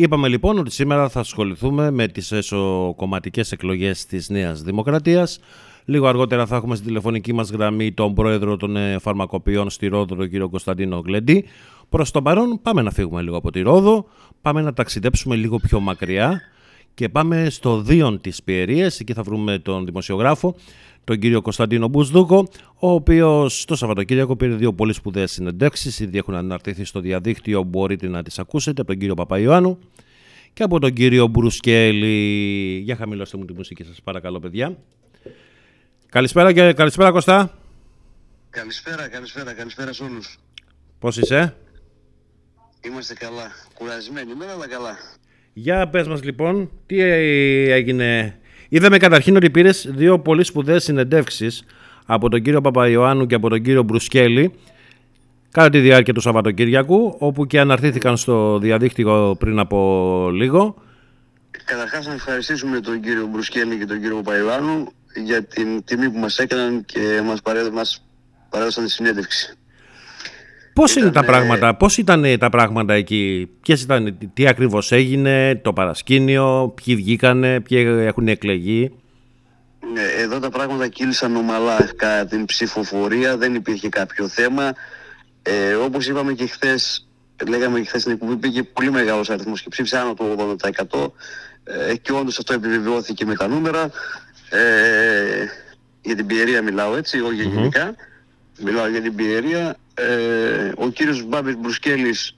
Είπαμε λοιπόν ότι σήμερα θα ασχοληθούμε με τις εσωκομματικές εκλογές της Νέας Δημοκρατίας. Λίγο αργότερα θα έχουμε στη τηλεφωνική μας γραμμή τον πρόεδρο των ε, φαρμακοποιών στη Ρόδο, τον κύριο Κωνσταντίνο Γκλέντι. Προς τον παρόν πάμε να φύγουμε λίγο από τη Ρόδο, πάμε να ταξιδέψουμε λίγο πιο μακριά και πάμε στο Δίον της Πιερίας, εκεί θα βρούμε τον δημοσιογράφο, τον κύριο Κωνσταντίνο Μπουσδούκο, ο οποίος το Σαββατοκύριακο πήρε δύο πολύ σπουδαίες συνεντεύξεις. Ήδη έχουν αναρτηθεί στο διαδίκτυο, μπορείτε να τις ακούσετε από τον κύριο Παπαϊωάννου και από τον κύριο Μπρουσκέλη. Για χαμηλώστε μου τη μουσική σας, παρακαλώ, παιδιά. Καλησπέρα, και καλησπέρα Κωστά. Καλησπέρα, καλησπέρα, καλησπέρα σε όλους. Πώς είσαι; Είμαστε καλά. Κουρασμένοι μέρα, αλλά καλά. Για πες μας λοιπόν, τι έγινε. Είδαμε καταρχήν ότι πήρες δύο πολύ σπουδαίες συνεντεύξεις από τον κύριο Παπαϊωάννου και από τον κύριο Μπρουσκέλη κατά τη διάρκεια του Σαββατοκύριακου, όπου και αναρτήθηκαν στο διαδίκτυο πριν από λίγο. Καταρχάς να ευχαριστήσουμε τον κύριο Μπρουσκέλη και τον κύριο Παπαϊωάννου για την τιμή που μας έκαναν και μας, παρέδωσαν, μας παρέδωσαν τη συνέντευξη. Πώς είναι τα πράγματα, πώς ήταν τα πράγματα εκεί, ποιες ήταν, τι ακριβώς έγινε, το παρασκήνιο, ποιοι βγήκανε, ποιοι έχουν εκλεγεί; Ναι, εδώ τα πράγματα κύλησαν ομαλά κατά την ψηφοφορία, δεν υπήρχε κάποιο θέμα. Ε, όπως είπαμε και χθες, λέγαμε και χθες στην εκπομπή, πήγε πολύ μεγάλος αριθμός και ψήφισε άνω του 80%. Ε, και όντως αυτό επιβεβαιώθηκε με τα νούμερα. Ε, για την πιερία μιλάω έτσι, όχι γενικά. Μιλάω για την πιερία. Ε, ο κύριος Μπάμπης Μπρουσκέλης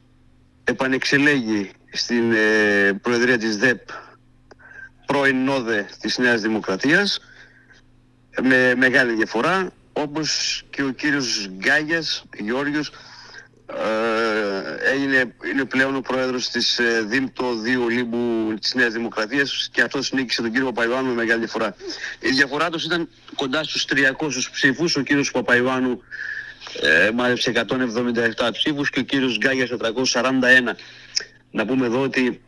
επανεξελέγει στην ε, Προεδρία της ΔΕΠ πρώην νόδε της Νέας Δημοκρατίας με μεγάλη διαφορά όπως και ο κύριος Γκάγιας Γιώργος ε, έγινε, είναι πλέον ο πρόεδρος της ε, ΔΥΜΤΟ 2 Ολύμπου της Νέας Δημοκρατίας και αυτός νίκησε τον κύριο Παπαϊωάννου με μεγάλη διαφορά. Η διαφορά τους ήταν κοντά στους 300 ψήφους. Ο κύριος Παπαϊωάννου ε, μάλεψε 177 ψήφους και ο κύριος Γκάγιας 441. Να πούμε εδώ ότι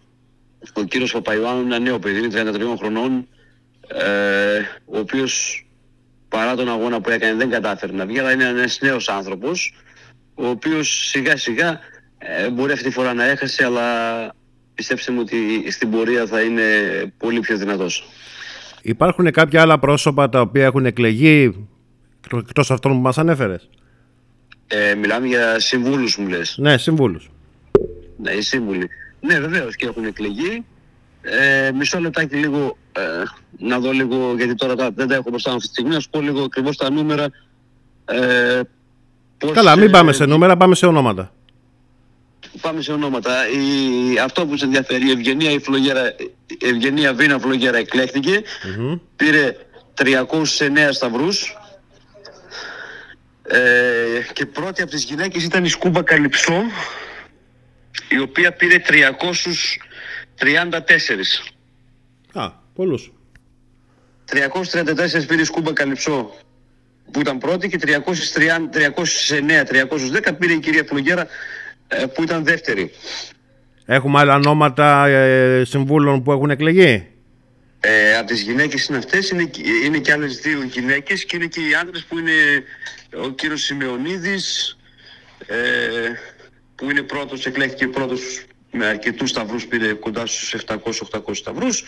ο κύριος Παπαϊωάννου είναι ένα νέο παιδί, 33 χρονών, ε, ο οποίος παρά τον αγώνα που έκανε δεν κατάφερε να βγει, αλλά είναι ένας νέος άνθρωπος ο οποίος σιγά σιγά ε, μπορεί αυτή τη φορά να έχασε, αλλά πιστέψτε μου ότι στην πορεία θα είναι πολύ πιο δυνατός. Υπάρχουν κάποια άλλα πρόσωπα τα οποία έχουν εκλεγεί εκτός αυτών που μας ανέφερες; Ε, μιλάμε για συμβούλους μου λες. Ναι, συμβούλους. Ναι, οι σύμβουλοι. Ναι, βεβαίως και έχουν εκλεγεί. Ε, μισό λεπτάκι λίγο ε, να δω λίγο, γιατί τώρα δεν τα έχω μπροστά αυτή τη στιγμή, να σου πω λίγο ακριβώς τα νούμερα. Ε, Πώς, Καλά, μην πάμε σε νούμερα, πάμε σε ονόματα. Πάμε σε ονόματα. Η, αυτό που σε ενδιαφέρει, η Ευγενία, η Φλογέρα, η Ευγενία Βίνα Φλογέρα εκλέχθηκε, mm-hmm. πήρε 309 σταυρούς ε, και πρώτη από τις γυναίκες ήταν η Σκούμπα Καλυψό, η οποία πήρε 334. Α, πολλούς. 334 πήρε η Σκούμπα Καλυψό που ήταν πρώτη και 309-310 πήρε η κυρία Φλογέρα ε, που ήταν δεύτερη. Έχουμε άλλα ονόματα ε, συμβούλων που έχουν εκλεγεί; Ε, από τις γυναίκες είναι αυτές, είναι, είναι και άλλες δύο γυναίκες και είναι και οι άντρες που είναι ο κύριος Σιμεωνίδης ε, που είναι πρώτος, εκλέχθηκε πρώτος με αρκετούς σταυρούς, πήρε κοντά στους 700-800 σταυρούς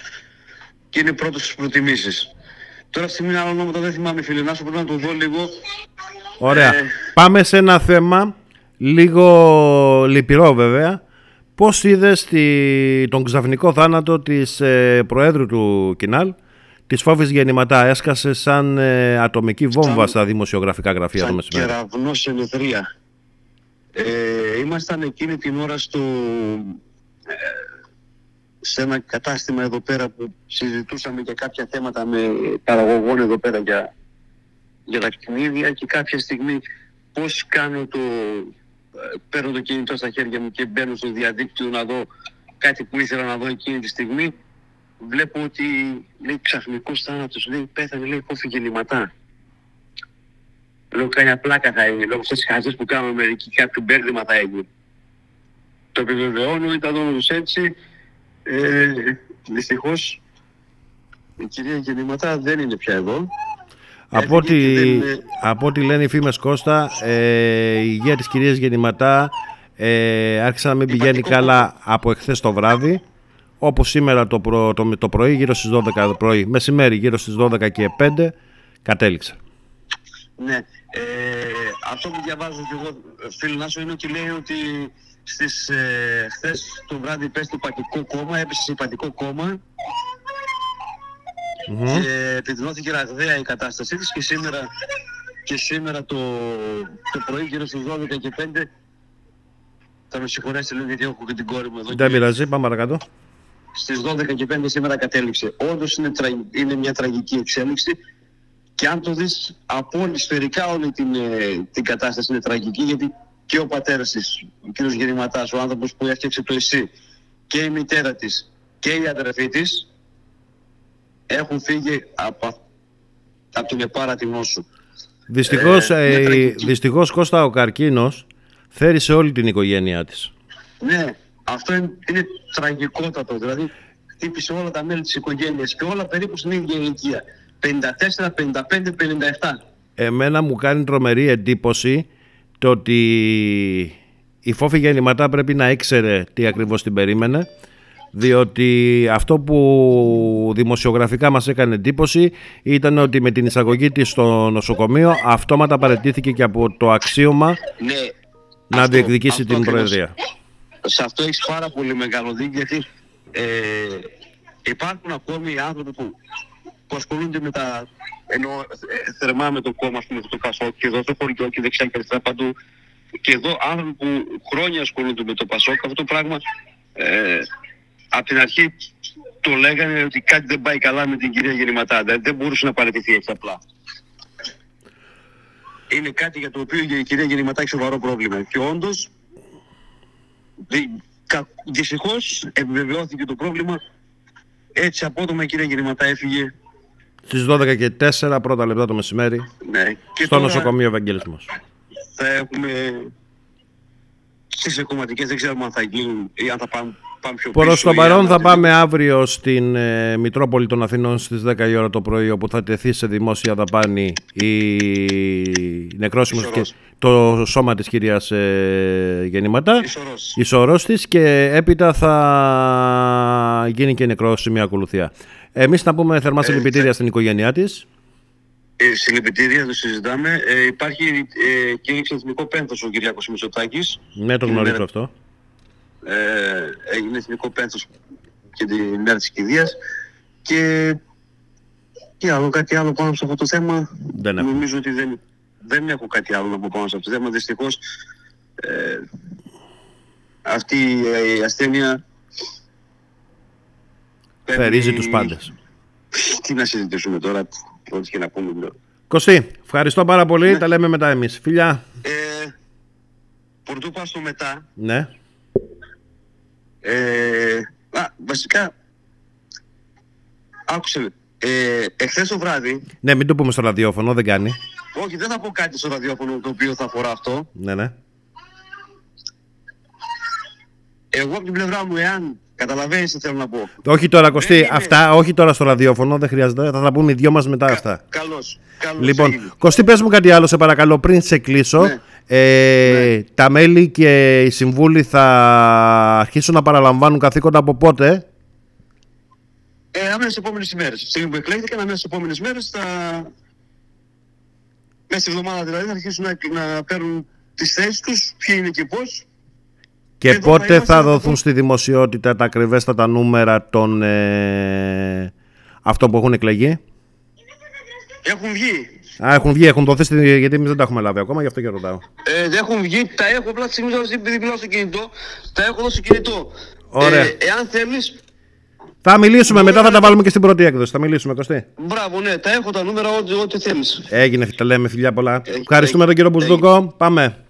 και είναι πρώτος στις προτιμήσεις. Τώρα στη μία άλλο ονόματα δεν θυμάμαι φίλε, να σου πρέπει να το δω λίγο. Ωραία. Ε... Πάμε σε ένα θέμα λίγο λυπηρό βέβαια. Πώς είδες τη... τον ξαφνικό θάνατο της ε, Προέδρου του Κινάλ, της Φόβης Γεννηματά. Έσκασε σαν ε, ατομική βόμβα σαν... στα δημοσιογραφικά γραφεία σαν το μεσημέρι. Σαν κεραυνό σε Ε, ήμασταν εκείνη την ώρα στο, ε, σε ένα κατάστημα εδώ πέρα που συζητούσαμε για κάποια θέματα με παραγωγών εδώ πέρα για, για τα κτηνίδια και κάποια στιγμή πώς κάνω το... Ε, παίρνω το κινητό στα χέρια μου και μπαίνω στο διαδίκτυο να δω κάτι που ήθελα να δω εκείνη τη στιγμή βλέπω ότι λέει ξαφνικός θάνατος, λέει πέθανε, λέει κόφη γεννηματά. Λέω κάνει πλάκα θα είναι, λόγω αυτές τις χαζές που κάνουμε μερικοί κάποιο μπέρδεμα θα έγινε. Το επιβεβαιώνω, ήταν το έτσι, ε, Δυστυχώς η κυρία Γεννηματά δεν είναι πια εδώ. Από ό,τι, από ό,τι λένε οι φήμες Κώστα, ε, η υγεία της κυρίας Γεννηματά ε, άρχισε να μην πηγαίνει καλά από εχθές το βράδυ. όπου σήμερα το, προ, το, το πρωί, γύρω στις 12 το πρωί, μεσημέρι γύρω στις 12 και 5, κατέληξε. Ναι, ε, αυτό που διαβάζω και εγώ, φίλο Νάσο, είναι ότι λέει ότι στις, ε, χθες το βράδυ πέσει το υπατικό κόμμα, έπεσε σε υπατικό κόμμα Μμμ. και επιδεινώθηκε ραγδαία η κατάστασή της και σήμερα, και σήμερα το, το πρωί γύρω στις 12 και 5 θα με συγχωρέσετε λίγο γιατί έχω και την κόρη μου εδώ Δεν και πειράζει, πάμε παρακάτω. στις 12 και 5 σήμερα κατέληξε. Όντως είναι, τραγ- είναι μια τραγική εξέλιξη και αν το δεις από όλη σφαιρικά όλη την, ε, την κατάσταση είναι τραγική γιατί και ο πατέρας της, ο κ. Γερηματάς, ο άνθρωπος που έφτιαξε το ΕΣΥ και η μητέρα της και η αδερφή της έχουν φύγει από, από την επάρατη νόσο. Δυστυχώς, Ε, μια ε, τραγική. δυστυχώς Κώστα ο καρκίνος θέρισε όλη την οικογένειά της. Ναι, αυτό είναι, είναι τραγικότατο. Δηλαδή, χτύπησε όλα τα μέλη της οικογένειας και όλα περίπου στην ίδια ηλικία. 54, 55, 57. Εμένα μου κάνει τρομερή εντύπωση το ότι η Φόφη Γεννηματά πρέπει να ήξερε τι ακριβώς την περίμενε διότι αυτό που δημοσιογραφικά μας έκανε εντύπωση ήταν ότι με την εισαγωγή της στο νοσοκομείο αυτόματα παρετήθηκε και από το αξίωμα Ναι, να αυτό- διεκδικήσει αυτό την ακριβώς. Προεδρία. Σε αυτό έχεις πάρα πολύ μεγάλο δίκιο γιατί ε, υπάρχουν ακόμη άνθρωποι που, που ασχολούνται με τα. Ενώ ε, θερμά με το κόμμα, ας πούμε, το Πασόκ και εδώ στο χωριό και δεξιά και αριστερά παντού. Και εδώ άνθρωποι που χρόνια ασχολούνται με το Πασόκ, αυτό το πράγμα ε, από την αρχή το λέγανε ότι κάτι δεν πάει καλά με την κυρία Γεννηματά. Δεν, δεν μπορούσε να παραιτηθεί έτσι απλά. Είναι κάτι για το οποίο η κυρία Γεννηματά έχει σοβαρό πρόβλημα. Και όντως Δυστυχώς επιβεβαιώθηκε το πρόβλημα. Έτσι απότομα η κυρία Γεννηματά έφυγε. Στις 12 και 4 πρώτα λεπτά το μεσημέρι Ναι. Και στο τώρα νοσοκομείο Ευαγγελισμός. Θα έχουμε στις εκκομματικές, δεν ξέρουμε αν θα γίνουν ή αν θα πάμε, πάμε πιο Προς πίσω. το ή παρόν αν θα πάμε αύριο στην ε, Μητρόπολη των Αθηνών στις 10 η ώρα το πρωί όπου θα τεθεί σε δημόσια δαπάνη η νεκρόσιμος Η και σωρός. το σώμα της κυρίας ε, Γεννηματά Η σωρός. η σωρός της και έπειτα θα γίνει και νεκρόσιμη ακολουθία. Εμείς να πούμε θερμά συλληπιτήρια στην οικογένειά της. Ε, συλληπιτήρια, το συζητάμε. Ε, υπάρχει ε, κήρυξη εθνικό πένθος ο Κυριάκος Μητσοτάκης. Ναι, το Την γνωρίζω ημέρα- αυτό. Ε, έγινε εθνικό πένθος και την μέρα της κηδείας. Και τι άλλο, κάτι άλλο πάνω σε αυτό το θέμα. Δεν έχω. Νομίζω ότι δεν, δεν έχω κάτι άλλο να πω πάνω σε αυτό το θέμα. Δυστυχώς ε, αυτή η ασθένεια Θερίζει παίρνει- τους πάντες. Τι να συζητήσουμε τώρα, ό,τι και να πούμε. λέω. Κωστή, ευχαριστώ πάρα πολύ. Ναι. Τα λέμε μετά εμείς. Φιλιά. Ε, Πρωτού πάω στο μετά, Ναι. Ε, α, βασικά, άκουσε με. Ε, εχθές το βράδυ, Ναι, μην το πούμε στο ραδιόφωνο, δεν κάνει. όχι δεν θα πω κάτι στο ραδιόφωνο το οποίο θα αφορά αυτό. Ναι, ναι. Εγώ από την πλευρά μου, εάν καταλαβαίνεις τι θέλω να πω. Όχι τώρα, Κωστή, είναι. αυτά, όχι τώρα στο ραδιόφωνο, δεν χρειάζεται. Θα τα πούμε οι δυο μας μετά αυτά. Καλώς, καλώς Λοιπόν, έγινε. Κωστή, πες μου κάτι άλλο, σε παρακαλώ, πριν σε κλείσω. Ναι. Ε, Τα μέλη και οι συμβούλοι θα αρχίσουν να παραλαμβάνουν καθήκοντα από πότε; Ε, αμέσως στις επόμενες ημέρες. Στιγμή που εκλέχθηκαν, αμέσως στις επόμενες μέρες θα... Μέσα στη εβδομάδα δηλαδή θα αρχίσουν να, να παίρνουν τις θέσεις τους, ποιοι είναι και πώς. Και Εδώ θα πότε είμαστε θα να δοθούν πούμε. στη δημοσιότητα τα ακριβέστατα νούμερα των ε, αυτών που έχουν εκλεγεί; Έχουν βγει. Α, έχουν βγει, έχουν δοθεί, στη- γιατί εμείς δεν τα έχουμε λάβει ακόμα, γι' αυτό και ρωτάω. Ε, δεν έχουν βγει, τα έχω απλά τη στιγμή τώρα επειδή μιλάω στο κινητό. Τα έχω εδώ στο κινητό. Ωραία. Ε, εάν θέλεις, Θα μιλήσουμε, μετά θα τα βάλουμε και στην πρώτη έκδοση. Θα μιλήσουμε, Κωστή. μπράβο, ναι, τα έχω τα νούμερα ό,τι, ό,τι θέλεις. Έγινε, τα λέμε φιλιά πολλά. Έχει- Ευχαριστούμε έχει- τον κύριο Μπουσδούκο. Πάμε.